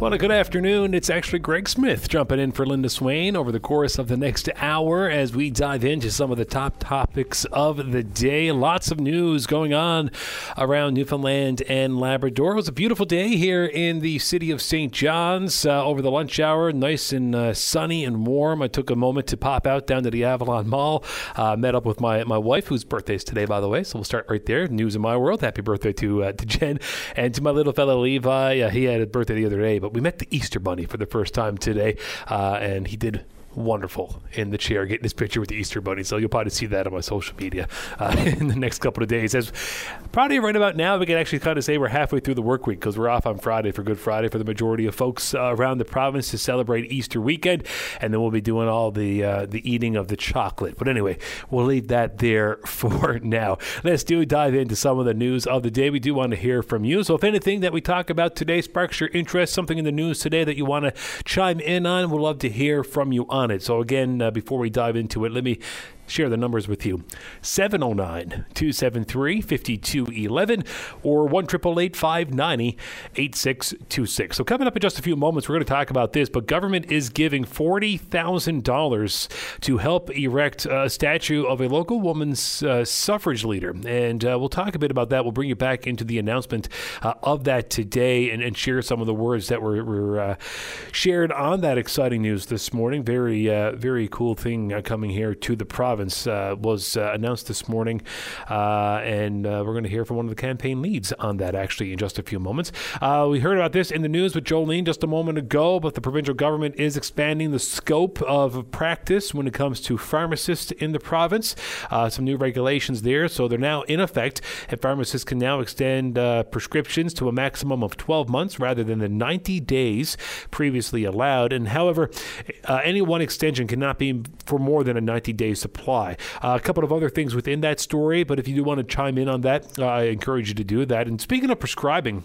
Well, good afternoon. It's actually Greg Smith jumping in for Linda Swain over the course of the next hour as we dive into some of the top topics of the day. Lots of news going on around Newfoundland and Labrador. It was a beautiful day here in the city of St. John's uh, over the lunch hour. Nice and uh, sunny and warm. I took a moment to pop out down to the Avalon Mall. Uh, met up with my, my wife, whose birthday is today, by the way. So we'll start right there. News in my world. Happy birthday to uh, to Jen and to my little fellow Levi. He had a birthday the other day, but we met the Easter Bunny for the first time today, uh, and he did wonderful in the chair getting his picture with the Easter Bunny. So you'll probably see that on my social media uh, in the next couple of days. As probably right about now, we can actually kind of say we're halfway through the work week because we're off on Friday for Good Friday for the majority of folks uh, around the province to celebrate Easter weekend, and then we'll be doing all the uh, the eating of the chocolate. But anyway, we'll leave that there for now. Let's do dive into some of the news of the day. We do want to hear from you. So if anything that we talk about today sparks your interest, something in the news today that you want to chime in on, we'd love to hear from you on it. So, again, uh, before we dive into it, let me share the numbers with you 709 273 5211 or 1 590 8626. So, coming up in just a few moments, we're going to talk about this, but government is giving $40,000 to help erect a statue of a local woman's uh, suffrage leader. And uh, we'll talk a bit about that. We'll bring you back into the announcement uh, of that today and, and, share some of the words that were, were uh, shared on that exciting news this morning. Very, uh, very cool thing uh, coming here to the province province uh, was uh, announced this morning, uh, and we're going to hear from one of the campaign leads on that actually in just a few moments. we heard about this in the news with Jolene just a moment ago, but the provincial government is expanding the scope of practice when it comes to pharmacists in the province. some new regulations there, so they're now in effect, and pharmacists can now extend prescriptions to a maximum of 12 months rather than the 90 days previously allowed. And however, uh, any one extension cannot be for more than a 90 day supply apply. Uh, a couple of other things within that story, but if you do want to chime in on that, uh, I encourage you to do that. And speaking of prescribing,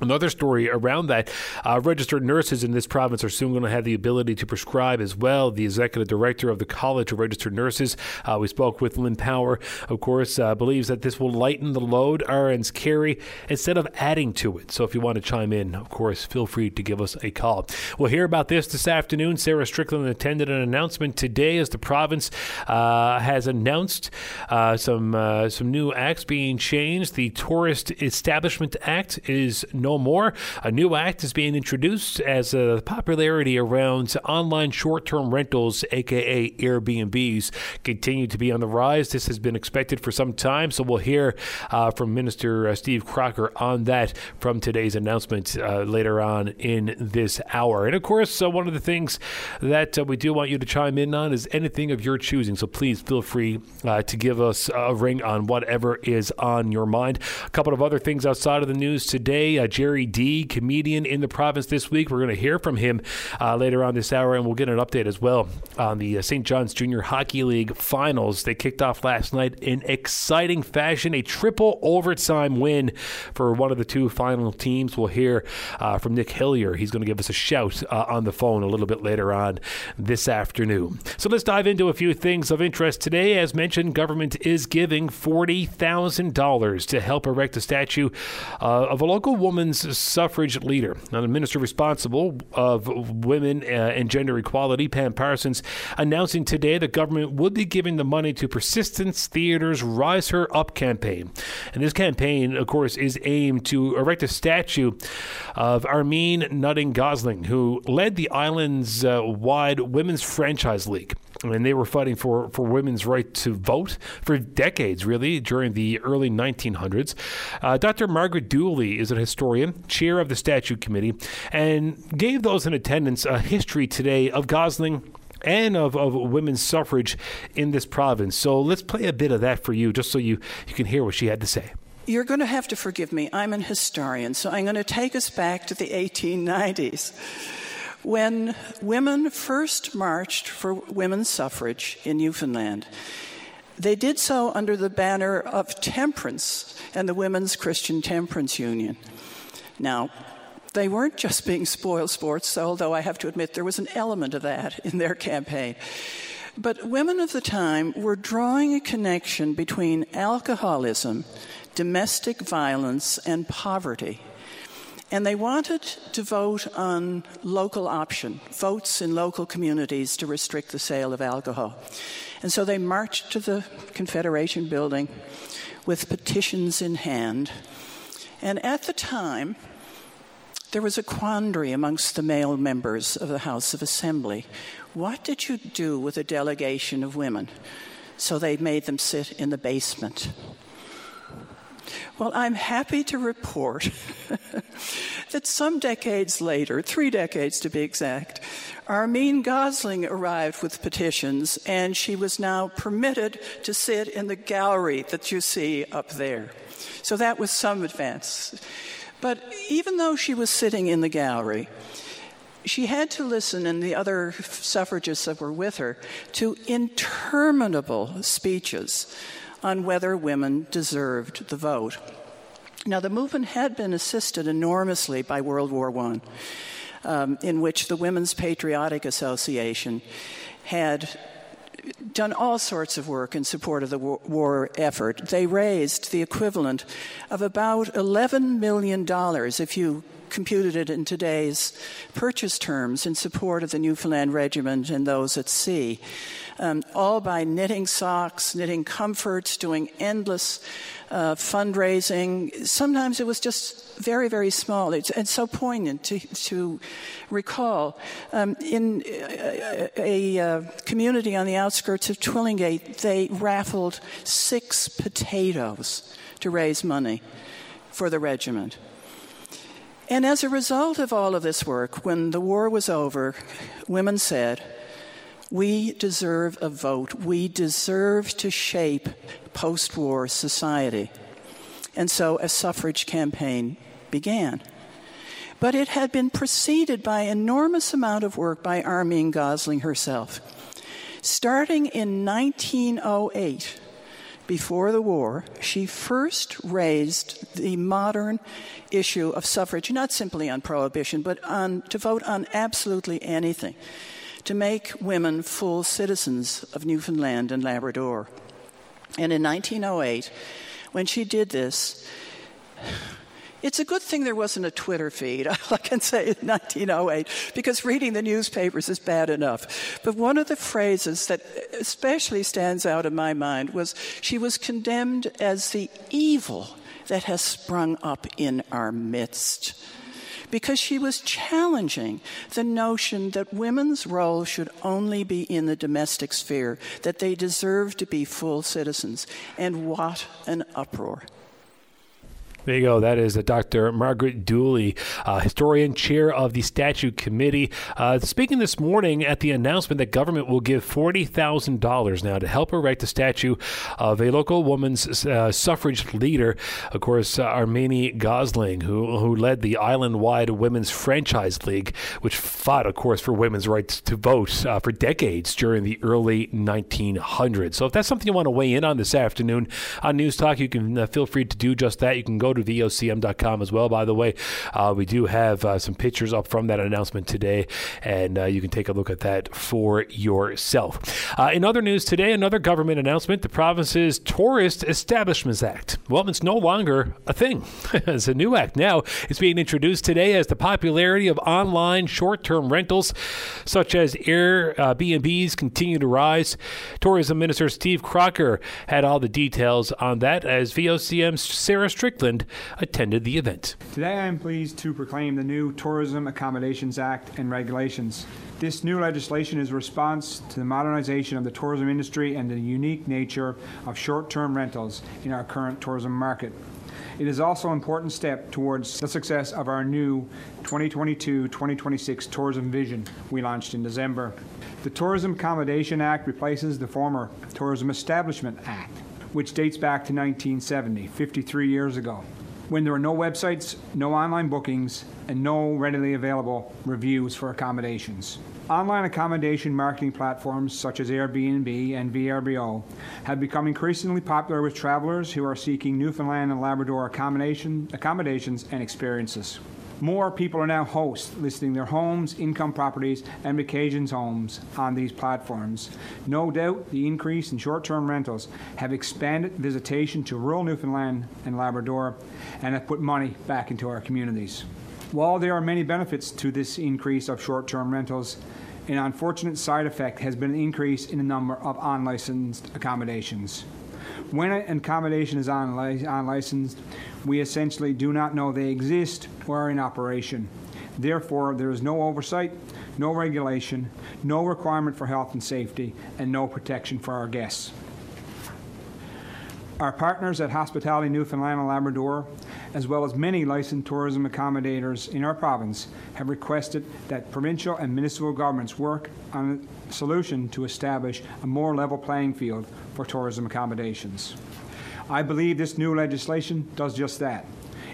Another story around that uh, registered nurses in this province are soon going to have the ability to prescribe as well. The executive director of the College of Registered Nurses, uh, we spoke with Lynn Power, of course, uh, believes that this will lighten the load RNs carry instead of adding to it. So if you want to chime in, of course, feel free to give us a call. We'll hear about this this afternoon. Sarah Strickland attended an announcement today as the province uh, has announced uh, some uh, some new acts being changed. The Tourist Establishment Act is no more. A new act is being introduced as the popularity around online short term rentals, aka Airbnbs, continue to be on the rise. This has been expected for some time, so we'll hear uh, from Minister uh, Steve Crocker on that from today's announcement uh, later on in this hour. And of course, uh, one of the things that uh, we do want you to chime in on is anything of your choosing. So please feel free uh, to give us a ring on whatever is on your mind. A couple of other things outside of the news today. Jerry D, comedian in the province this week. We're going to hear from him uh, later on this hour, and we'll get an update as well on the uh, St. John's Junior Hockey League finals. They kicked off last night in exciting fashion, a triple overtime win for one of the two final teams. We'll hear uh, from Nick Hillier. He's going to give us a shout uh, on the phone a little bit later on this afternoon. So let's dive into a few things of interest today. As mentioned, government is giving $40,000 to help erect a statue uh, of a local woman women's suffrage leader. Now, the minister responsible of women uh, and gender equality, Pam Parsons, announcing today the government would be giving the money to Persistence Theater's Rise Her Up campaign. And this campaign, of course, is aimed to erect a statue of Armine Nutting Gosling, who led the island's uh, wide women's franchise league and they were fighting for, for women's right to vote for decades, really, during the early 1900s. Uh, Dr. Margaret Duley is a historian, chair of the Statue Committee, and gave those in attendance a history today of Gosling and of, of women's suffrage in this province. So let's play a bit of that for you, just so you, you can hear what she had to say. You're going to have to forgive me. I'm an historian, so I'm going to take us back to the 1890s. When women first marched for women's suffrage in Newfoundland, they did so under the banner of temperance and the Women's Christian Temperance Union. Now, They weren't just being spoil sports, although I have to admit there was an element of that in their campaign. But women of the time were drawing a connection between alcoholism, domestic violence, and poverty. And they wanted to vote on local option, votes in local communities to restrict the sale of alcohol. And so they marched to the Confederation building with petitions in hand. And at the time, there was a quandary amongst the male members of the House of Assembly. What did you do with a delegation of women? So they made them sit in the basement. Well, I'm happy to report that some decades later, three decades to be exact, Armine Gosling arrived with petitions, and she was now permitted to sit in the gallery that you see up there. So that was some advance. But even though she was sitting in the gallery, she had to listen, and the other suffragists that were with her, to interminable speeches on whether women deserved the vote. Now, the movement had been assisted enormously by World War I, um, in which the Women's Patriotic Association had done all sorts of work in support of the war effort. They raised the equivalent of about $11 million if you computed it in today's purchase terms in support of the Newfoundland Regiment and those at sea um, all by knitting socks, knitting comforts, doing endless uh, fundraising. Sometimes it was just very, very small. It's, it's so poignant to, to recall. Um, in a, a, a, community on the outskirts of Twillingate, they raffled six potatoes to raise money for the regiment. And as a result of all of this work, when the war was over, women said, we deserve a vote. We deserve to shape post war society. And so a suffrage campaign began. But it had been preceded by enormous amount of work by Armine Gosling herself. Starting in 1908, before the war, she first raised the modern issue of suffrage, not simply on prohibition, but on, to vote on absolutely anything to make women full citizens of Newfoundland and Labrador. And in 1908, when she did this, it's a good thing there wasn't a Twitter feed, I can say in 1908, because reading the newspapers is bad enough. But one of the phrases that especially stands out in my mind was she was condemned as the evil that has sprung up in our midst because she was challenging the notion that women's role should only be in the domestic sphere, that they deserve to be full citizens. And what an uproar. There you go. That is Dr. Margaret Duley, uh, historian, chair of the Statue Committee, uh, speaking this morning at the announcement that government will give $40,000 now to help erect a statue of a local woman's uh, suffrage leader, of course, uh, Armine Gosling, who, who led the island wide Women's Franchise League, which fought, of course, for women's rights to vote uh, for decades during the early 1900s. So if that's something you want to weigh in on this afternoon on News Talk, you can uh, feel free to do just that. You can go to VOCM.com as well, by the way. Uh, we do have uh, some pictures up from that announcement today, and uh, you can take a look at that for yourself. Uh, in other news today, another government announcement the province's Tourist Establishments Act. Well, it's no longer a thing. it's a new act now. It's being introduced today as the popularity of online short term rentals, such as Airbnbs, uh, continue to rise. Tourism Minister Steve Crocker had all the details on that as VOCM's Sarah Strickland attended the event. Today I am pleased to proclaim the new Tourism Accommodations Act and regulations. This new legislation is a response to the modernization of the tourism industry and the unique nature of short term rentals in our current tourism market. It is also an important step towards the success of our new 2022 2026 tourism vision we launched in December. The Tourism Accommodation Act replaces the former Tourism Establishment Act which dates back to 1970, 53 years ago, when there were no websites, no online bookings, and no readily available reviews for accommodations. Online accommodation marketing platforms such as Airbnb and VRBO have become increasingly popular with travelers who are seeking Newfoundland and Labrador accommodation, accommodations and experiences. More people are now hosts, listing their homes, income properties, and vacations homes on these platforms. No doubt the increase in short term rentals have expanded visitation to rural Newfoundland and Labrador and have put money back into our communities. While there are many benefits to this increase of short term rentals, an unfortunate side effect has been an increase in the number of unlicensed accommodations. When an accommodation is unlicensed, we essentially do not know they exist or are in operation. Therefore, there is no oversight, no regulation, no requirement for health and safety, and no protection for our guests. Our partners at Hospitality Newfoundland and Labrador, as well as many licensed tourism accommodators in our province, have requested that provincial and municipal governments work on a solution to establish a more level playing field for tourism accommodations. I believe this new legislation does just that.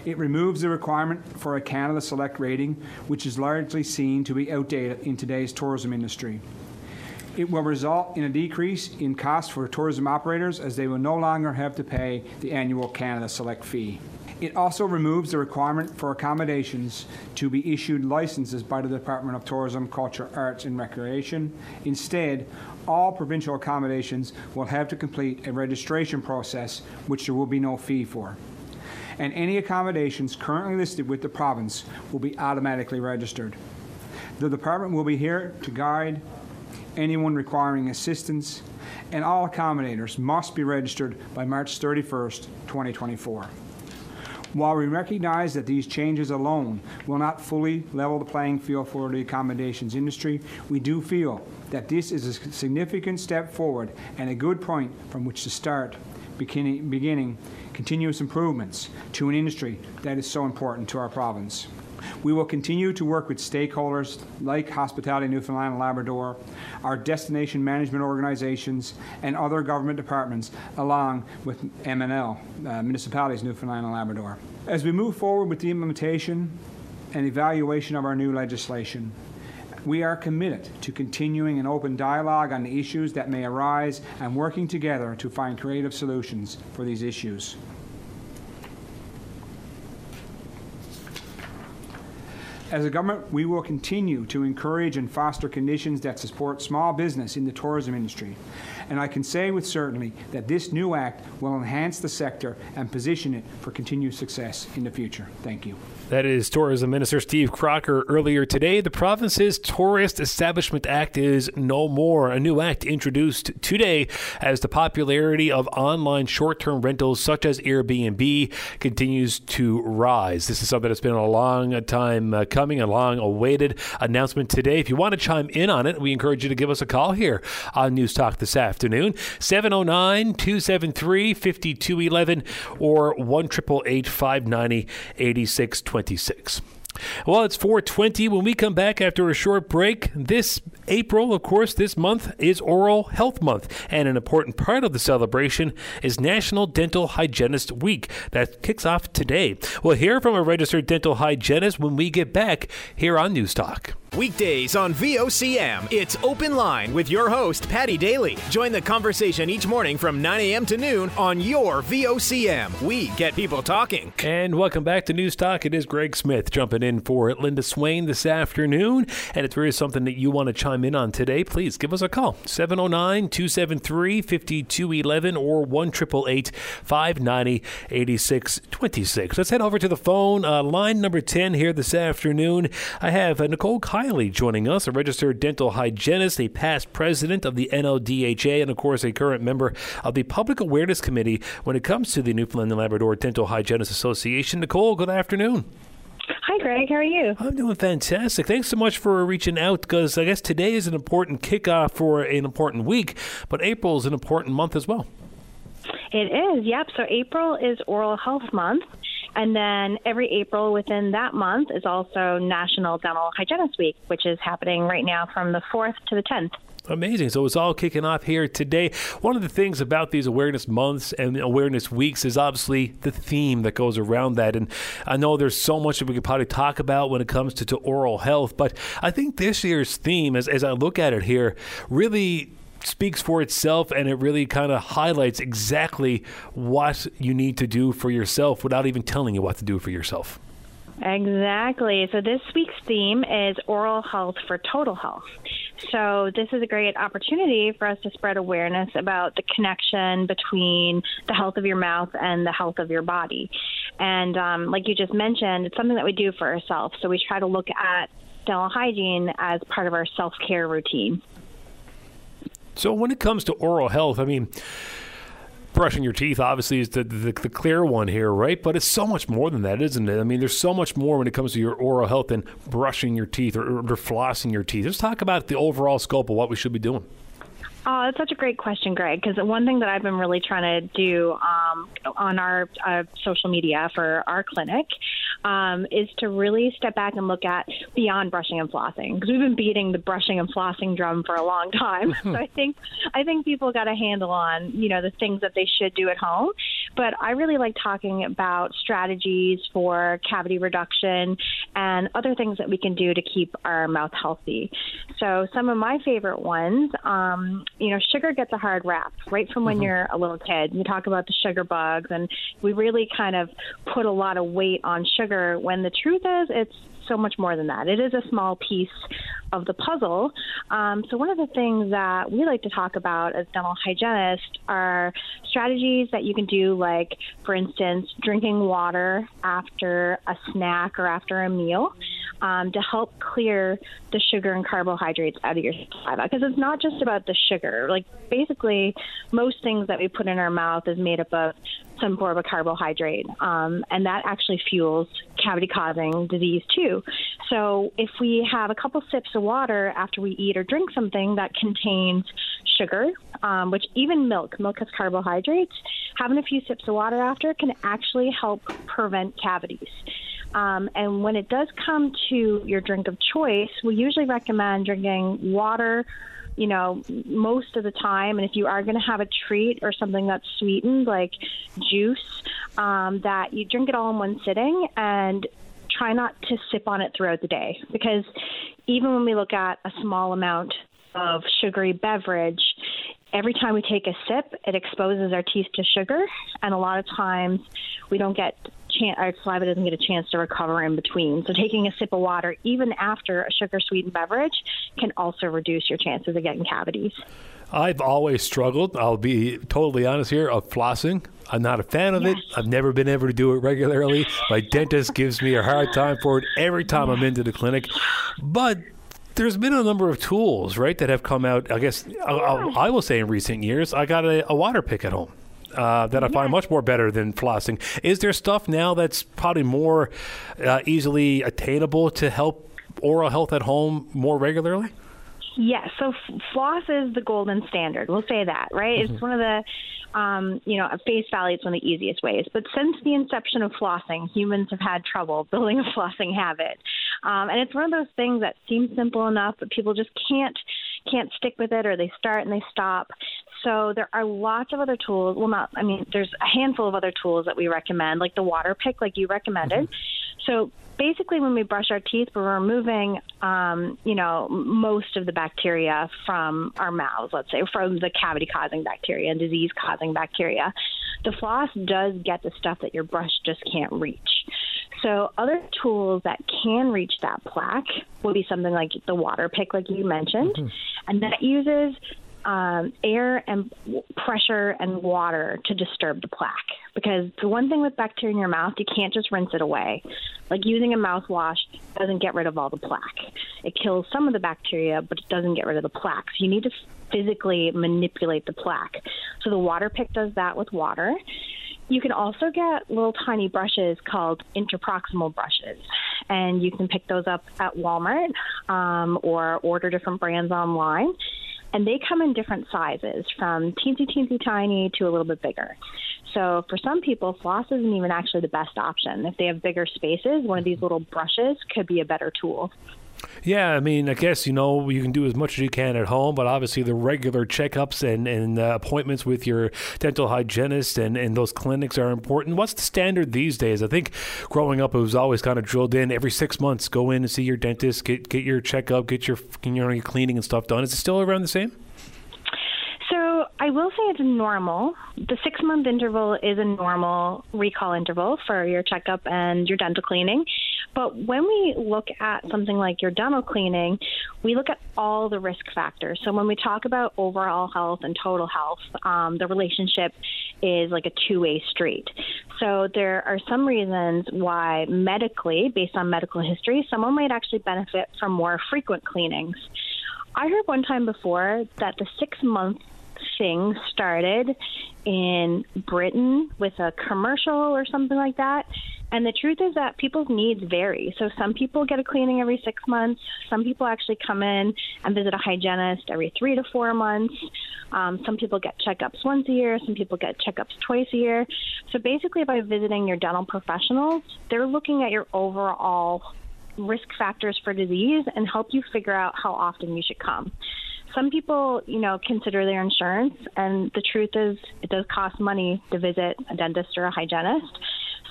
It removes the requirement for a Canada Select rating, which is largely seen to be outdated in today's tourism industry. It will result in a decrease in costs for tourism operators as they will no longer have to pay the annual Canada Select fee. It also removes the requirement for accommodations to be issued licenses by the Department of Tourism, Culture, Arts and Recreation. Instead, all provincial accommodations will have to complete a registration process, which there will be no fee for. And any accommodations currently listed with the province will be automatically registered. The department will be here to guide anyone requiring assistance, and all accommodators must be registered by March 31st, 2024. While we recognize that these changes alone will not fully level the playing field for the accommodations industry, we do feel that this is a significant step forward and a good point from which to start beginning, beginning continuous improvements to an industry that is so important to our province. We will continue to work with stakeholders like Hospitality Newfoundland and Labrador, our destination management organizations, and other government departments, along with MNL, uh, Municipalities Newfoundland and Labrador. As we move forward with the implementation and evaluation of our new legislation, we are committed to continuing an open dialogue on the issues that may arise and working together to find creative solutions for these issues. As a government, we will continue to encourage and foster conditions that support small business in the tourism industry. And I can say with certainty that this new act will enhance the sector and position it for continued success in the future. Thank you. That is Tourism Minister Steve Crocker earlier today. The province's Tourist Establishment Act is no more. A new act introduced today as the popularity of online short term rentals such as Airbnb continues to rise. This is something that's been a long time uh, coming, a long awaited announcement today. If you want to chime in on it, we encourage you to give us a call here on News Talk this afternoon 709 273 5211 or 1 590 8620. 26. Well, it's 420 when we come back after a short break. This April, of course, this month is Oral Health Month, and an important part of the celebration is National Dental Hygienist Week that kicks off today. We'll hear from a registered dental hygienist when we get back here on News Talk. Weekdays on VOCM, it's Open Line with your host, Paddy Daly. Join the conversation each morning from 9 a.m. to noon on your VOCM. We get people talking. And welcome back to News Talk. It is Greg Smith jumping in for Linda Swain this afternoon. And if there is something that you want to chime in on today, please give us a call 709 273 5211 or 1 590 8626. Let's head over to the phone. Uh, line number 10 here this afternoon. I have uh, Nicole Kiley joining us, a registered dental hygienist, a past president of the NLDHA, and of course a current member of the Public Awareness Committee when it comes to the Newfoundland and Labrador Dental Hygienists Association. Nicole, good afternoon. Hi, Greg. How are you? I'm doing fantastic. Thanks so much for reaching out because I guess today is an important kickoff for an important week, but April is an important month as well. It is, yep. So April is Oral Health Month. And then every April within that month is also National Dental Hygienist Week, which is happening right now from the 4th to the 10th. Amazing. So it's all kicking off here today. One of the things about these awareness months and awareness weeks is obviously the theme that goes around that. And I know there's so much that we could probably talk about when it comes to, to oral health, but I think this year's theme, as, as I look at it here, really speaks for itself and it really kind of highlights exactly what you need to do for yourself without even telling you what to do for yourself. Exactly. So this week's theme is oral health for total health. So this is a great opportunity for us to spread awareness about the connection between the health of your mouth and the health of your body. And um, like you just mentioned, it's something that we do for ourselves. So we try to look at dental hygiene as part of our self care routine. So when it comes to oral health, I mean, brushing your teeth obviously is the, the, the, clear one here, right? But it's so much more than that, isn't it? I mean, there's so much more when it comes to your oral health than brushing your teeth or, or flossing your teeth. Let's talk about the overall scope of what we should be doing. Oh, that's such a great question, Greg. Because one thing that I've been really trying to do um, on our uh, social media for our clinic um, is to really step back and look at beyond brushing and flossing. Because we've been beating the brushing and flossing drum for a long time. so I think I think people got a handle on you know the things that they should do at home. But I really like talking about strategies for cavity reduction and other things that we can do to keep our mouth healthy. So some of my favorite ones. Um, you know, sugar gets a hard rap right from when mm-hmm. you're a little kid. You talk about the sugar bugs, and we really kind of put a lot of weight on sugar when the truth is it's so much more than that. It is a small piece of the puzzle. Um, so, one of the things that we like to talk about as dental hygienists are strategies that you can do, like, for instance, drinking water after a snack or after a meal. Um, to help clear the sugar and carbohydrates out of your saliva because it's not just about the sugar like basically most things that we put in our mouth is made up of some form of a carbohydrate, um, and that actually fuels cavity causing disease too. So, if we have a couple sips of water after we eat or drink something that contains sugar, um, which even milk, milk has carbohydrates, having a few sips of water after can actually help prevent cavities. Um, and when it does come to your drink of choice, we usually recommend drinking water you know, most of the time. And if you are going to have a treat or something that's sweetened, like juice, um, that you drink it all in one sitting and try not to sip on it throughout the day. Because even when we look at a small amount of sugary beverage, every time we take a sip, it exposes our teeth to sugar. And a lot of times we don't get chance, our saliva doesn't get a chance to recover in between. So taking a sip of water, even after a sugar sweetened beverage, can also reduce your chances of getting cavities. I've always struggled. I'll be totally honest here of flossing. I'm not a fan of yes. it. I've never been able to do it regularly. My dentist gives me a hard time for it every time I'm into the clinic. But there's been a number of tools, right, that have come out. I guess yeah. I, I, will say in recent years, I got a, a water pick at home uh, that I find much more better than flossing. Is there stuff now that's probably more uh, easily attainable to help oral health at home more regularly? Yes. So floss is the golden standard. We'll say that, right? Mm-hmm. It's one of the um, you know, at face value, it's one of the easiest ways. But since the inception of flossing, humans have had trouble building a flossing habit, um, and it's one of those things that seems simple enough, but people just can't can't stick with it, or they start and they stop. So there are lots of other tools. Well, not, I mean, there's a handful of other tools that we recommend, like the water pick, like you recommended. Mm-hmm. So basically, when we brush our teeth, we're removing, um, you know, most of the bacteria from our mouths, let's say, from the cavity causing bacteria and disease causing bacteria. The floss does get the stuff that your brush just can't reach. So, other tools that can reach that plaque would be something like the water pick, like you mentioned, mm-hmm. and that uses um, air and pressure and water to disturb the plaque. Because the one thing with bacteria in your mouth, you can't just rinse it away. Like using a mouthwash doesn't get rid of all the plaque. It kills some of the bacteria, but it doesn't get rid of the plaque. So you need to physically manipulate the plaque. So the water pick does that with water. You can also get little tiny brushes called interproximal brushes, and you can pick those up at Walmart um, or order different brands online and they come in different sizes from teensy teensy tiny to a little bit bigger. So for some people, floss isn't even actually the best option. If they have bigger spaces, one of these mm-hmm. little brushes could be a better tool. Yeah, I mean, I guess you know you can do as much as you can at home, but obviously the regular checkups and and uh, appointments with your dental hygienist and and those clinics are important. What's the standard these days? I think growing up it was always kind of drilled in every six months. Go in and see your dentist, get get your checkup, get your you know your cleaning and stuff done. Is it still around the same? So I will say it's normal. The six month interval is a normal recall interval for your checkup and your dental cleaning. But when we look at something like your dental cleaning, we look at all the risk factors. So when we talk about overall health and total health, um, the relationship is like a two way street. So there are some reasons why medically, based on medical history, someone might actually benefit from more frequent cleanings. I heard one time before that the six month thing started in Britain with a commercial or something like that. And the truth is that people's needs vary. So some people get a cleaning every six months. Some people actually come in and visit a hygienist every three to four months. Um, some people get checkups once a year. Some people get checkups twice a year. So basically, by visiting your dental professionals, they're looking at your overall risk factors for disease and help you figure out how often you should come some people, you know, consider their insurance, and the truth is, it does cost money to visit a dentist or a hygienist.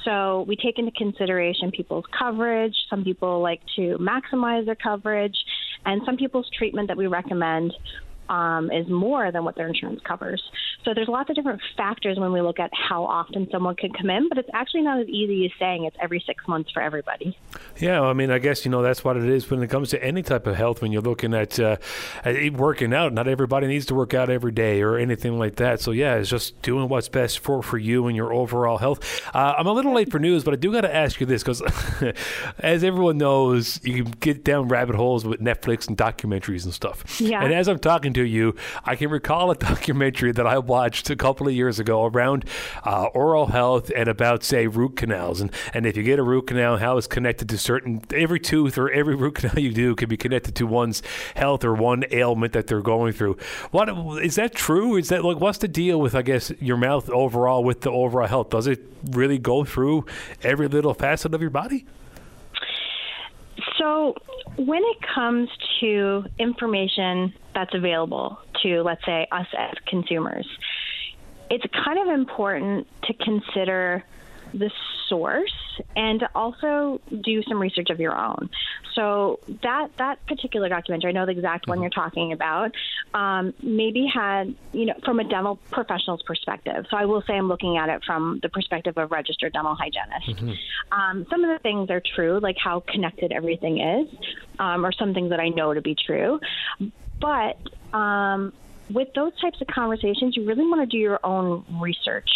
So we take into consideration people's coverage. Some people like to maximize their coverage, and some people's treatment that we recommend um, is more than what their insurance covers. So there's lots of different factors when we look at how often someone can come in, but it's actually not as easy as saying it's every six months for everybody. Yeah, I mean, I guess you know that's what it is when it comes to any type of health. When you're looking at, uh, at working out, not everybody needs to work out every day or anything like that. So yeah, it's just doing what's best for for you and your overall health. Uh, I'm a little late for news, but I do got to ask you this because, as everyone knows, you can get down rabbit holes with Netflix and documentaries and stuff. Yeah. And as I'm talking to you, I can recall a documentary that I watched a couple of years ago around uh, oral health and about, say, root canals. And, and if you get a root canal, how it's connected to certain, every tooth or every root canal you do can be connected to one's health or one ailment that they're going through. What is that true? Is that like, what's the deal with, I guess, your mouth overall with the overall health? Does it really go through every little facet of your body? So, when it comes to information that's available to, let's say, us as consumers, it's kind of important to consider the source and also do some research of your own. So that that particular documentary, I know the exact one mm-hmm. you're talking about, um, maybe had you know from a dental professional's perspective. So I will say I'm looking at it from the perspective of registered dental hygienist. Mm-hmm. Um, some of the things are true, like how connected everything is, um, or some things that I know to be true, but um, with those types of conversations, you really want to do your own research.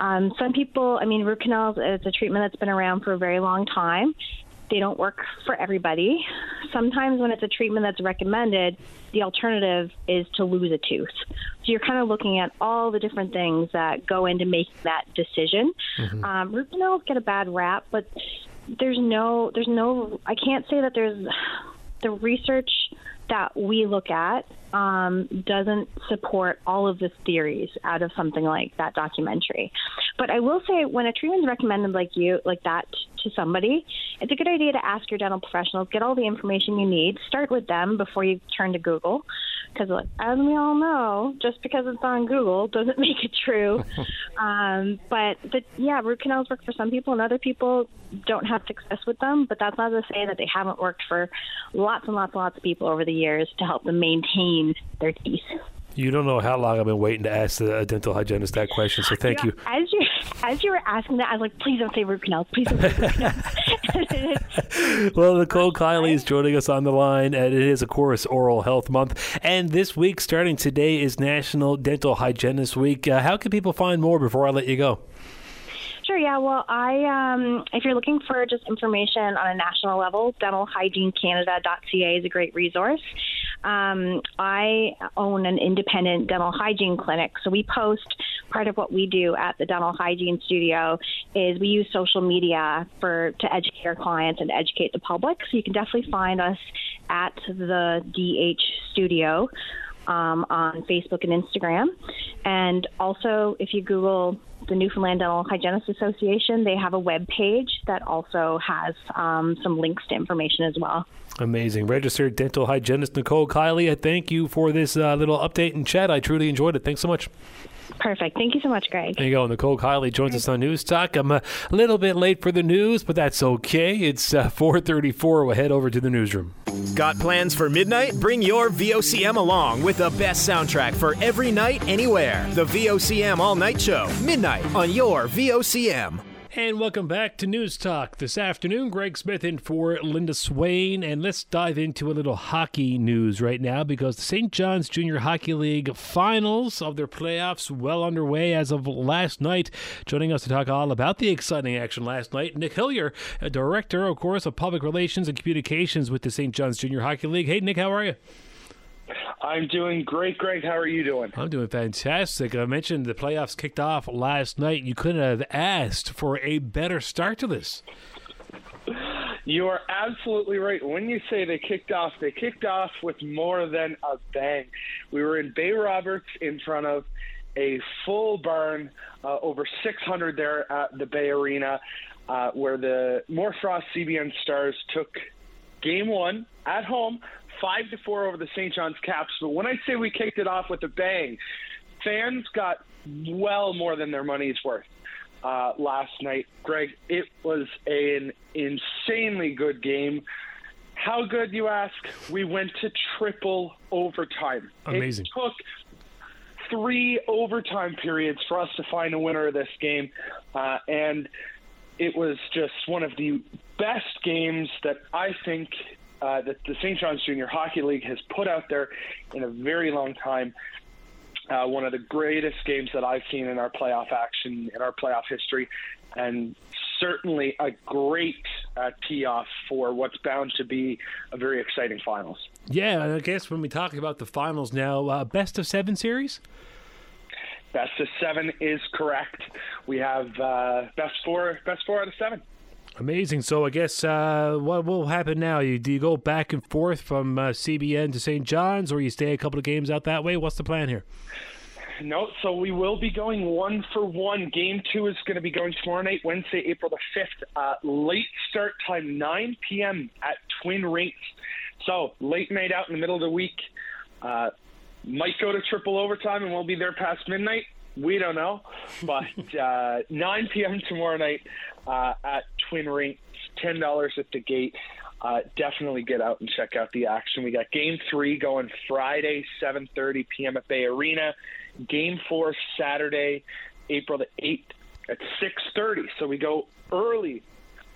Um, some people, I mean, root canals is a treatment that's been around for a very long time. They don't work for everybody. Sometimes, when it's a treatment that's recommended, the alternative is to lose a tooth. So you're kind of looking at all the different things that go into making that decision. Mm-hmm. Um, root canals get a bad rap, but there's no, there's no, I can't say that there's the research that we look at um, doesn't support all of the theories out of something like that documentary. But I will say, when a treatment is recommended like you, like that to somebody, it's a good idea to ask your dental professionals, get all the information you need, start with them before you turn to Google because as we all know, just because it's on Google doesn't make it true. um, but the, yeah, root canals work for some people, and other people don't have success with them. But that's not to say that they haven't worked for lots and lots and lots of people over the years to help them maintain their teeth. You don't know how long I've been waiting to ask the dental hygienist that question, so thank you. Know, you. As you as you were asking that, I was like, please don't say root canals. Please don't say root canals. well, Nicole Kiley is joining us on the line, and it is, of course, Oral Health Month. And this week, starting today, is National Dental Hygienist Week. Uh, how can people find more before I let you go? Sure. Yeah. Well, I um, if you're looking for just information on a national level, dentalhygienecanada.ca is a great resource. Um, I own an independent dental hygiene clinic, so we post part of what we do at the dental hygiene studio is we use social media for to educate our clients and educate the public. So you can definitely find us at the DH studio. Um, on Facebook and Instagram. And also, if you Google the Newfoundland Dental Hygienists Association. They have a web page that also has um, some links to information as well. Amazing. Registered dental hygienist Nicole Kiley, I thank you for this uh, little update and chat. I truly enjoyed it. Thanks so much. Perfect. Thank you so much, Greg. There you go. Nicole Kiley joins us on News Talk. I'm a little bit late for the news, but that's okay. It's uh, 4:34. We'll head over to the newsroom. Got plans for midnight? Bring your VOCM along with the best soundtrack for every night, anywhere. The VOCM All Night Show, midnight on your VOCM. And welcome back to News Talk this afternoon. Greg Smith in for Linda Swain. And let's dive into a little hockey news right now because the St. John's Junior Hockey League finals of their playoffs well underway as of last night. Joining us to talk all about the exciting action last night, Nick Hillier, Director, of course, of Public Relations and Communications with the St. John's Junior Hockey League. Hey, Nick, how are you? I'm doing great, Greg. How are you doing? I'm doing fantastic. I mentioned the playoffs kicked off last night. You couldn't have asked for a better start to this. You are absolutely right. When you say they kicked off, they kicked off with more than a bang. We were in Bay Roberts in front of a full barn, uh, over 600 there at the Bay Arena, uh, where the Moore Frost CBN Stars took game one at home five to four over the St. John's Caps. But when I say we kicked it off with a bang, fans got well more than their money's worth uh, last night. Greg, it was an insanely good game. How good, you ask? We went to triple overtime. Amazing. It took three overtime periods for us to find a winner of this game, uh, and it was just one of the best games that I think uh, that the St. John's Junior Hockey League has put out there in a very long time. Uh, one of the greatest games that I've seen in our playoff action, in our playoff history, and certainly a great uh, tee off for what's bound to be a very exciting finals. Yeah, and I guess when we talk about the finals now, uh, best of seven series? Best of seven is correct. We have uh, best four, best four out of seven. Amazing. So I guess uh, what will happen now? You, do you go back and forth from uh, CBN to St. John's, or you stay a couple of games out that way? What's the plan here? No, so we will be going one for one. Game two is going to be going tomorrow night, Wednesday, April the 5th. Uh, late start time, 9 p.m. at Twin Rinks. So late night out in the middle of the week. Uh, might go to triple overtime and we'll be there past midnight. We don't know. But uh, 9 p.m. tomorrow night uh, at Twin Rinks, $10 at the gate. Uh, definitely get out and check out the action. We got Game Three going Friday, 7:30 p.m. at Bay Arena. Game Four Saturday, April the 8th at 6:30. So we go early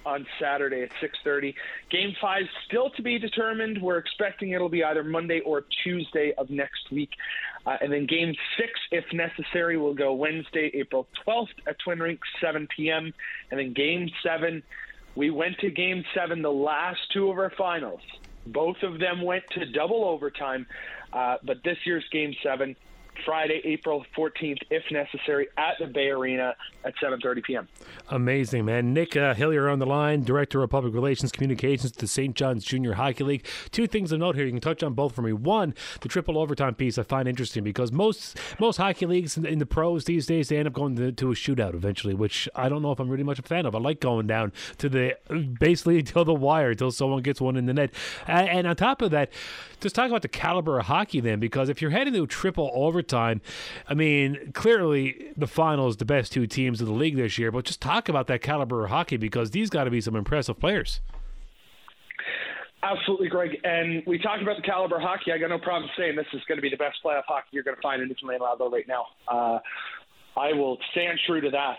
on Saturday at 6:30. Game five still to be determined. We're expecting it'll be either Monday or Tuesday of next week. Uh, and then game six, if necessary, will go Wednesday, April 12th at Twin Rinks, 7 p.m. And then game seven, we went to game seven, the last two of our finals. Both of them went to double overtime, uh, but this year's game seven Friday, April 14th, if necessary, at the Bay Arena at 7:30 p.m. Amazing, man. Nick uh, Hillier on the line, Director of Public Relations Communications at the St. John's Junior Hockey League. Two things of note here. You can touch on both for me. One, the triple overtime piece I find interesting because most most hockey leagues in, in the pros these days they end up going to, to, a shootout eventually, which I don't know if I'm really much a fan of. I like going down to the basically until the wire until someone gets one in the net. And, and on top of that, just talk about the caliber of hockey then, because if you're heading to triple overtime, I mean, clearly the final is the best two teams of the league this year. But just talk about that caliber of hockey because these got to be some impressive players. Absolutely, Greg. And we talked about the caliber hockey. I got no problem saying this is going to be the best playoff hockey you're going to find in Newfoundland Labrador right now. Uh, I will stand true to that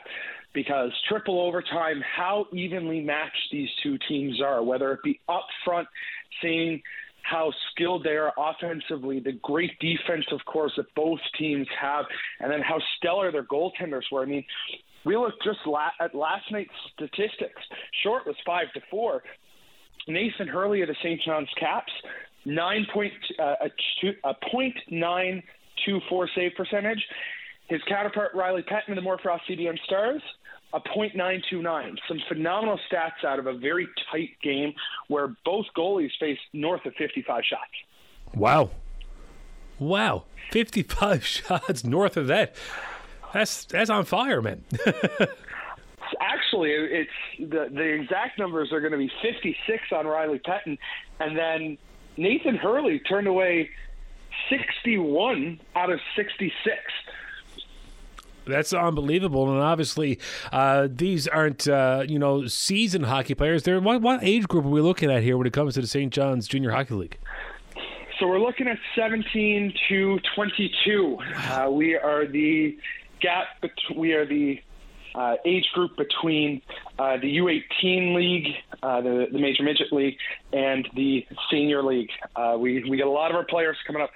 because triple overtime, how evenly matched these two teams are, whether it be up front, seeing how skilled they are offensively, the great defense, of course, that both teams have, and then how stellar their goaltenders were. I mean, we looked just la- at last night's statistics. Short was five to four. Nathan Hurley of the St. John's Caps, nine point uh, a, two, a point nine two four save percentage. His counterpart Riley Petton of the Moore Frost CBN Stars, a .929. Some phenomenal stats out of a very tight game where both goalies faced north of 55 shots. Wow. Wow. 55 shots north of that. That's that's on fire, man. Actually, it's the the exact numbers are going to be 56 on Riley Petton, and then Nathan Hurley turned away 61 out of 66. That's unbelievable, and obviously, uh, these aren't uh, you know seasoned hockey players. They're what, what age group are we looking at here when it comes to the St. John's Junior Hockey League? So we're looking at 17 to 22. Uh, we are the gap. Bet- we are the uh, age group between uh, the U18 league, uh, the, the major midget league, and the senior league. Uh, we we get a lot of our players coming up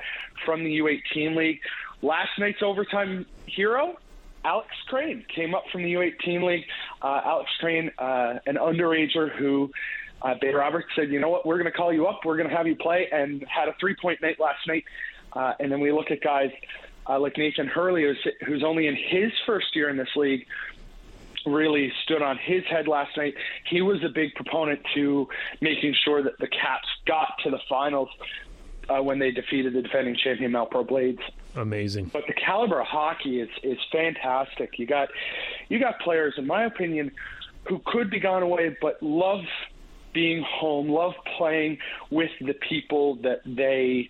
from the U18 league. Last night's overtime hero. Alex Crane came up from the U18 league. Uh, Alex Crane, uh, an underager who uh, Bay Roberts said, you know what, we're going to call you up, we're going to have you play, and had a three point night last night. Uh, and then we look at guys uh, like Nathan Hurley, who's, who's only in his first year in this league, really stood on his head last night. He was a big proponent to making sure that the Caps got to the finals uh, when they defeated the defending champion Mount Pearl Blades. Amazing. But the caliber of hockey is is fantastic. You got you got players, in my opinion, who could be gone away, but love being home, love playing with the people that they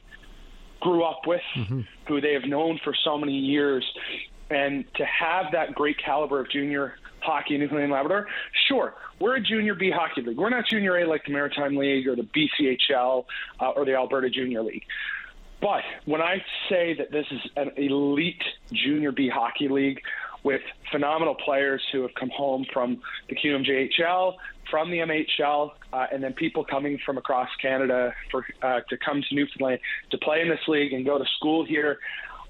grew up with, mm-hmm. who they have known for so many years, and to have that great caliber of junior hockey in Newfoundland and Labrador, sure, we're a junior B hockey league. We're not junior A like the Maritime League or the BCHL uh, or the Alberta Junior League. But when I say that this is an elite junior B hockey league with phenomenal players who have come home from the QMJHL, from the MHL, uh, and then people coming from across Canada for uh, to come to Newfoundland to play in this league and go to school here.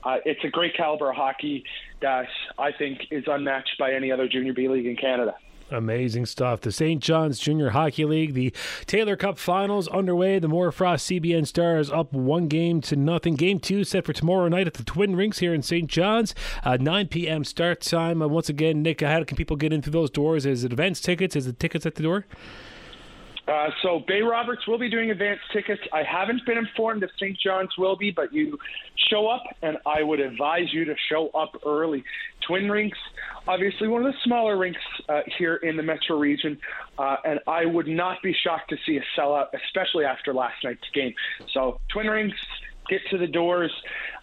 Uh, it's a great caliber of hockey that I think is unmatched by any other junior B league in Canada. Amazing stuff. The St. John's Junior Hockey League, the Taylor Cup Finals underway. The Morfrost CBN Stars up one game to nothing. Game two set for tomorrow night at the Twin Rinks here in St. John's. Uh, 9 p.m. start time. Uh, once again, Nick, how can people get in through those doors? Is it advance tickets? Is it tickets at the door? Uh, so Bay Roberts will be doing advance tickets. I haven't been informed if St. John's will be, but you show up, and I would advise you to show up early. Twin Rinks, obviously one of the smaller rinks uh, here in the metro region, uh, and I would not be shocked to see a sellout, especially after last night's game. So Twin Rinks, get to the doors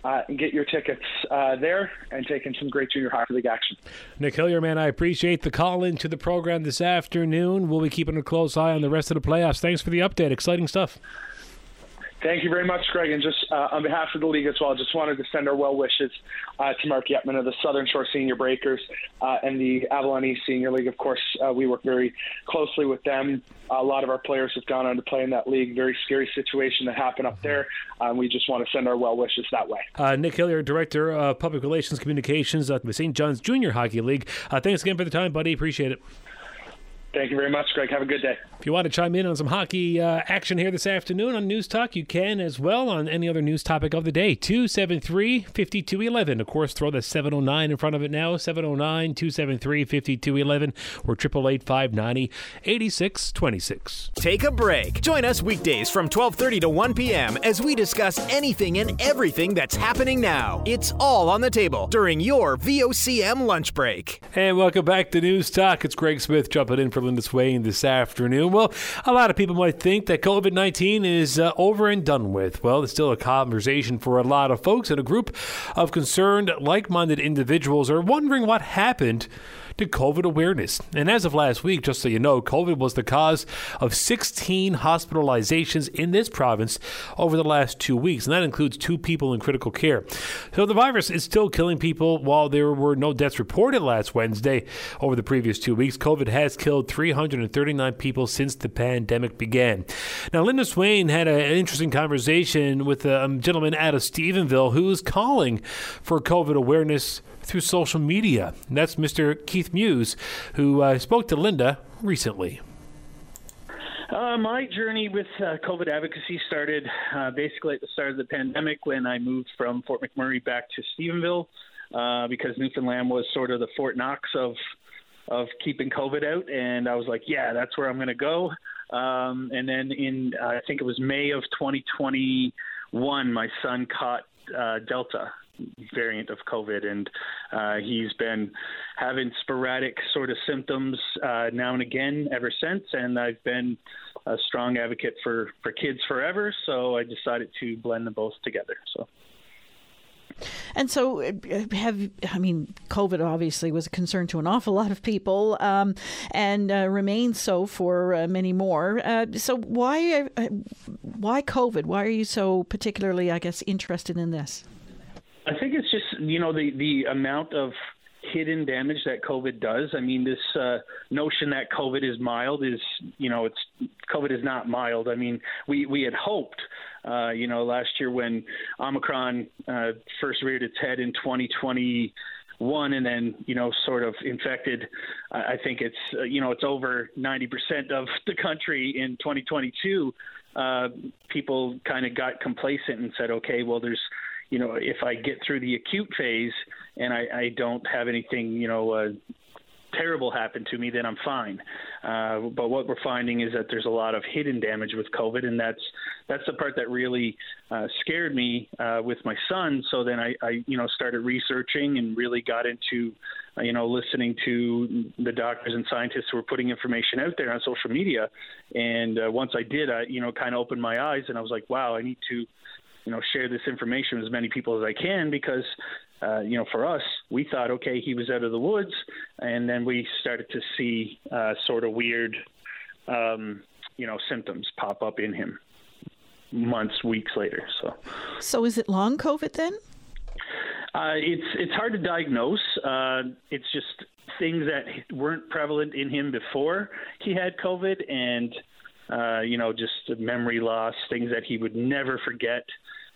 uh, and get your tickets uh, there and take in some great junior hockey league action. Nick Hillier, man, I appreciate the call into the program this afternoon. We'll be keeping a close eye on the rest of the playoffs. Thanks for the update. Exciting stuff. Thank you very much, Greg. And just uh, on behalf of the league as well, just wanted to send our well wishes uh, to Mark Yetman of the Southern Shore Senior Breakers uh, and the Avalon East Senior League. Of course, uh, we work very closely with them. A lot of our players have gone on to play in that league. Very scary situation that happened up there. Um, we just want to send our well wishes that way. Uh, Nick Hillier, Director of Public Relations Communications at the St. John's Junior Hockey League. Uh, thanks again for the time, buddy. Appreciate it. Thank you very much, Greg. Have a good day. If you want to chime in on some hockey uh, action here this afternoon on News Talk, you can as well on any other news topic of the day. 273 5211. Of course, throw the 709 in front of it now 709 273 5211 or 888 590 8626. Take a break. Join us weekdays from 1230 to 1 p.m. as we discuss anything and everything that's happening now. It's all on the table during your VOCM lunch break. And welcome back to News Talk. It's Greg Smith jumping in for Linda in this afternoon. Well, a lot of people might think that COVID 19 is uh, over and done with. Well, it's still a conversation for a lot of folks, and a group of concerned, like minded individuals are wondering what happened to COVID awareness. And as of last week, just so you know, COVID was the cause of 16 hospitalizations in this province over the last two weeks, and that includes two people in critical care. So the virus is still killing people while there were no deaths reported last Wednesday over the previous two weeks. COVID has killed 339 people since the pandemic began. Now, Linda Swain had a, an interesting conversation with a gentleman out of Stephenville who is calling for COVID awareness through social media. And that's Mr. Keith Muse, who uh, spoke to Linda recently. Uh, my journey with uh, COVID advocacy started uh, basically at the start of the pandemic when I moved from Fort McMurray back to Stephenville uh, because Newfoundland was sort of the Fort Knox of of keeping COVID out, and I was like, yeah, that's where I'm going to go. Um, and then in I think it was May of 2021, my son caught uh, Delta, variant of COVID, and uh, he's been having sporadic sort of symptoms uh, now and again ever since. And I've been a strong advocate for for kids forever, so I decided to blend them both together. So. And so, uh, have I mean, COVID obviously was a concern to an awful lot of people, um, and uh, remains so for uh, many more. Uh, so, why uh, why COVID? Why are you so particularly, I guess, interested in this? I think it's just you know the the amount of hidden damage that COVID does. I mean, this uh, notion that COVID is mild is, you know, it's COVID is not mild. I mean, we we had hoped, uh, you know, last year when Omicron uh, first reared its head in 2020 one and then you know sort of infected i think it's uh, you know it's over 90% of the country in 2022 uh, people kind of got complacent and said okay well there's you know if i get through the acute phase and i, I don't have anything you know uh, terrible happen to me, then I'm fine. Uh, but what we're finding is that there's a lot of hidden damage with COVID, and that's that's the part that really uh, scared me uh, with my son. So then I, I, you know, started researching and really got into, uh, you know, listening to the doctors and scientists who were putting information out there on social media. And uh, once I did, I, you know, kind of opened my eyes, and I was like, wow, I need to you know share this information with as many people as I can because uh, you know, for us, we thought, okay, he was out of the woods, and then we started to see uh, sort of weird, um, you know, symptoms pop up in him months, weeks later. So, so is it long COVID then? Uh, it's it's hard to diagnose. Uh, it's just things that weren't prevalent in him before he had COVID, and uh, you know, just memory loss, things that he would never forget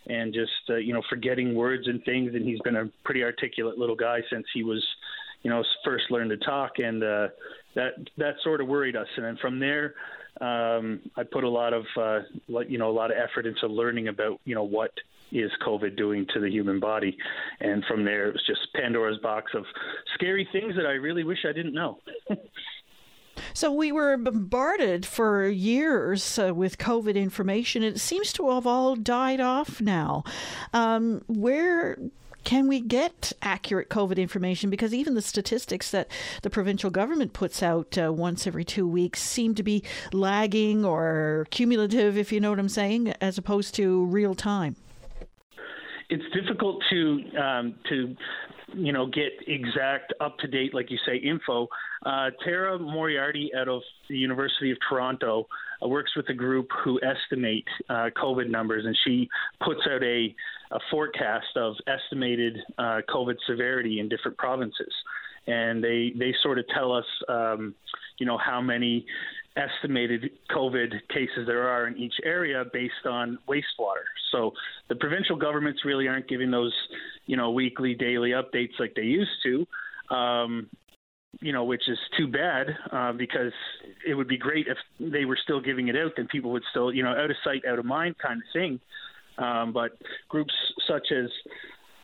and just uh, you know forgetting words and things. And he's been a pretty articulate little guy since he was you know first learned to talk, and uh, that that sort of worried us. And then from there. Um, I put a lot of, uh, you know, a lot of effort into learning about, you know, what is COVID doing to the human body, and from there it was just Pandora's box of scary things that I really wish I didn't know. So we were bombarded for years uh, with COVID information. It seems to have all died off now. Um, where can we get accurate COVID information? Because even the statistics that the provincial government puts out uh, once every two weeks seem to be lagging or cumulative, if you know what I'm saying, as opposed to real time. It's difficult to um, to you know get exact up to date, like you say, info uh, Tara Moriarty out of the University of Toronto uh, works with a group who estimate uh, COVID numbers, and she puts out a, a forecast of estimated uh, COVID severity in different provinces. And they, they sort of tell us, um, you know, how many estimated COVID cases there are in each area based on wastewater. So the provincial governments really aren't giving those, you know, weekly, daily updates like they used to. Um, you know, which is too bad uh, because it would be great if they were still giving it out. Then people would still, you know, out of sight, out of mind kind of thing. Um, but groups such as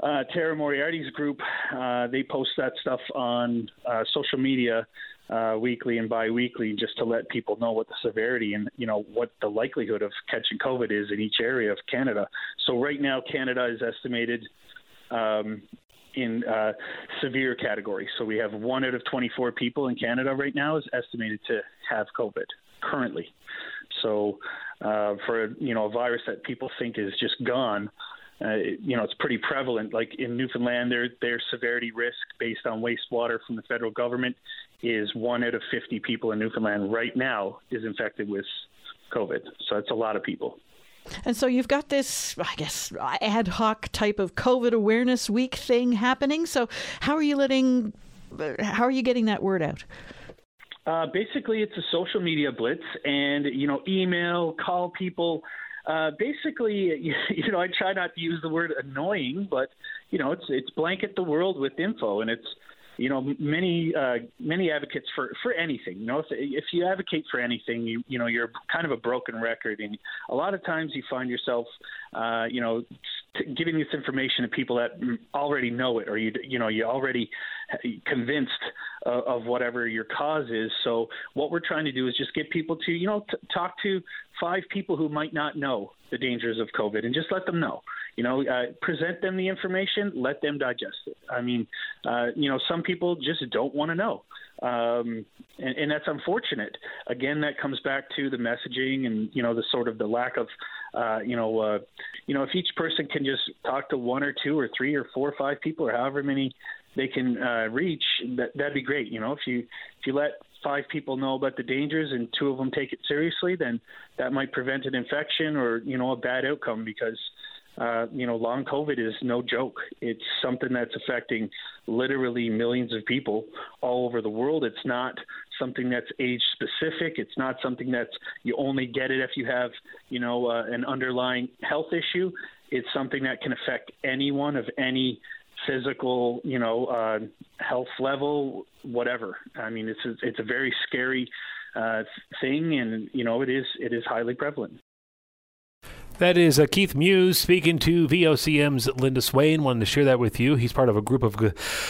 uh, Tara Moriarty's group, uh, they post that stuff on uh, social media uh, weekly and biweekly, just to let people know what the severity and you know what the likelihood of catching COVID is in each area of Canada. So right now, Canada is estimated um, in uh, severe category. So we have one out of 24 people in Canada right now is estimated to have COVID currently. So uh, for you know a virus that people think is just gone, uh, you know it's pretty prevalent. Like in Newfoundland, their their severity risk based on wastewater from the federal government is one out of 50 people in Newfoundland right now is infected with COVID. So that's a lot of people. And so you've got this, I guess, ad hoc type of COVID awareness week thing happening. So how are you letting, how are you getting that word out? Uh, basically, it's a social media blitz, and you know, email, call people. Uh, basically, you, you know, I try not to use the word annoying, but you know, it's it's blanket the world with info, and it's you know many uh, many advocates for for anything. You know, if if you advocate for anything, you you know you're kind of a broken record, and a lot of times you find yourself, uh, you know, t- giving this information to people that already know it, or you you know you're already convinced uh, of whatever your cause is. So what we're trying to do is just get people to you know t- talk to five people who might not know the dangers of COVID, and just let them know you know, uh, present them the information, let them digest it. I mean, uh, you know, some people just don't want to know. Um, and, and that's unfortunate. Again, that comes back to the messaging and, you know, the sort of the lack of, uh, you know, uh, you know, if each person can just talk to one or two or three or four or five people or however many they can uh, reach, that, that'd be great. You know, if you, if you let five people know about the dangers and two of them take it seriously, then that might prevent an infection or, you know, a bad outcome because, uh, you know, long COVID is no joke. It's something that's affecting literally millions of people all over the world. It's not something that's age specific. It's not something that's you only get it if you have, you know, uh, an underlying health issue. It's something that can affect anyone of any physical, you know, uh, health level, whatever. I mean, it's a, it's a very scary uh, thing, and you know, it is it is highly prevalent. That is uh, Keith Muse speaking to VOCM's Linda Swain. Wanted to share that with you. He's part of a group of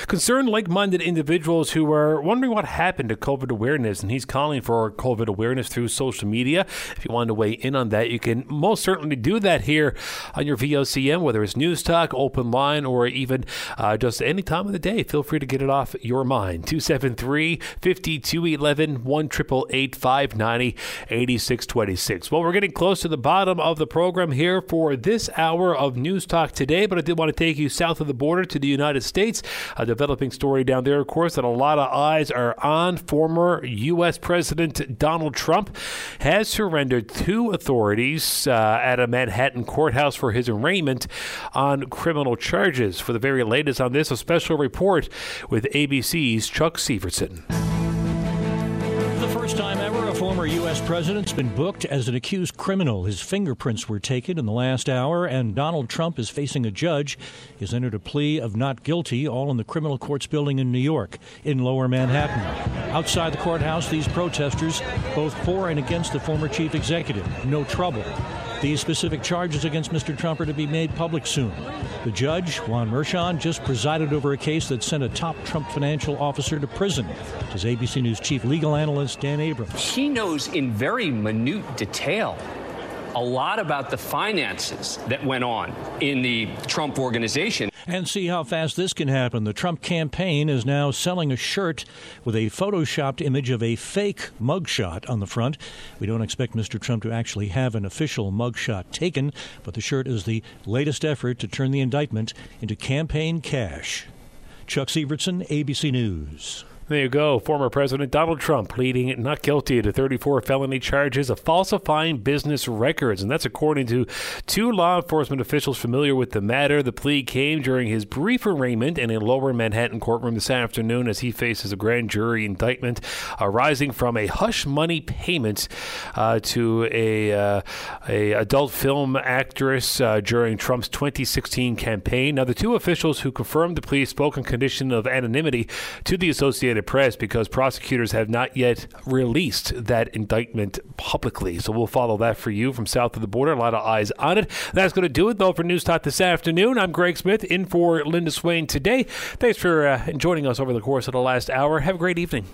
concerned, like-minded individuals who are wondering what happened to COVID awareness, and he's calling for COVID awareness through social media. If you want to weigh in on that, you can most certainly do that here on your VOCM, whether it's News Talk, Open Line, or even uh, just any time of the day. Feel free to get it off your mind. 273 5211 1 590 8626. Well, we're getting close to the bottom of the program program here for this hour of News Talk today, but I did want to take you south of the border to the United States. A developing story down there, of course, that a lot of eyes are on. Former U.S. President Donald Trump has surrendered to authorities uh, at a Manhattan courthouse for his arraignment on criminal charges. For the very latest on this, a special report with ABC's Chuck Sivertsen. The first time ever former U.S. president's been booked as an accused criminal. His fingerprints were taken in the last hour, and Donald Trump is facing a judge. He's entered a plea of not guilty, all in the criminal courts building in New York, in lower Manhattan. Outside the courthouse, these protesters, both for and against the former chief executive, no trouble. These specific charges against Mr. Trump are to be made public soon. The judge, Juan Merchan, just presided over a case that sent a top Trump financial officer to prison. As ABC News chief legal analyst Dan Abrams. He knows in very minute detail a lot about the finances that went on in the Trump organization. And see how fast this can happen. The Trump campaign is now selling a shirt with a photoshopped image of a fake mugshot on the front. We don't expect Mr. Trump to actually have an official mugshot taken, but the shirt is the latest effort to turn the indictment into campaign cash. Chuck Sivertsen, ABC News. There you go. Former President Donald Trump pleading not guilty to 34 felony charges of falsifying business records. And that's according to two law enforcement officials familiar with the matter. The plea came during his brief arraignment in a lower Manhattan courtroom this afternoon as he faces a grand jury indictment arising from a hush money payment uh, to a, uh, a adult film actress uh, during Trump's 2016 campaign. Now, the two officials who confirmed the plea spoke on condition of anonymity to the Associated Associated Press because prosecutors have not yet released that indictment publicly. So we'll follow that for you from south of the border. A lot of eyes on it. That's going to do it, though, for News Talk this afternoon. I'm Greg Smith, in for Linda Swain today. Thanks for uh, joining us over the course of the last hour. Have a great evening.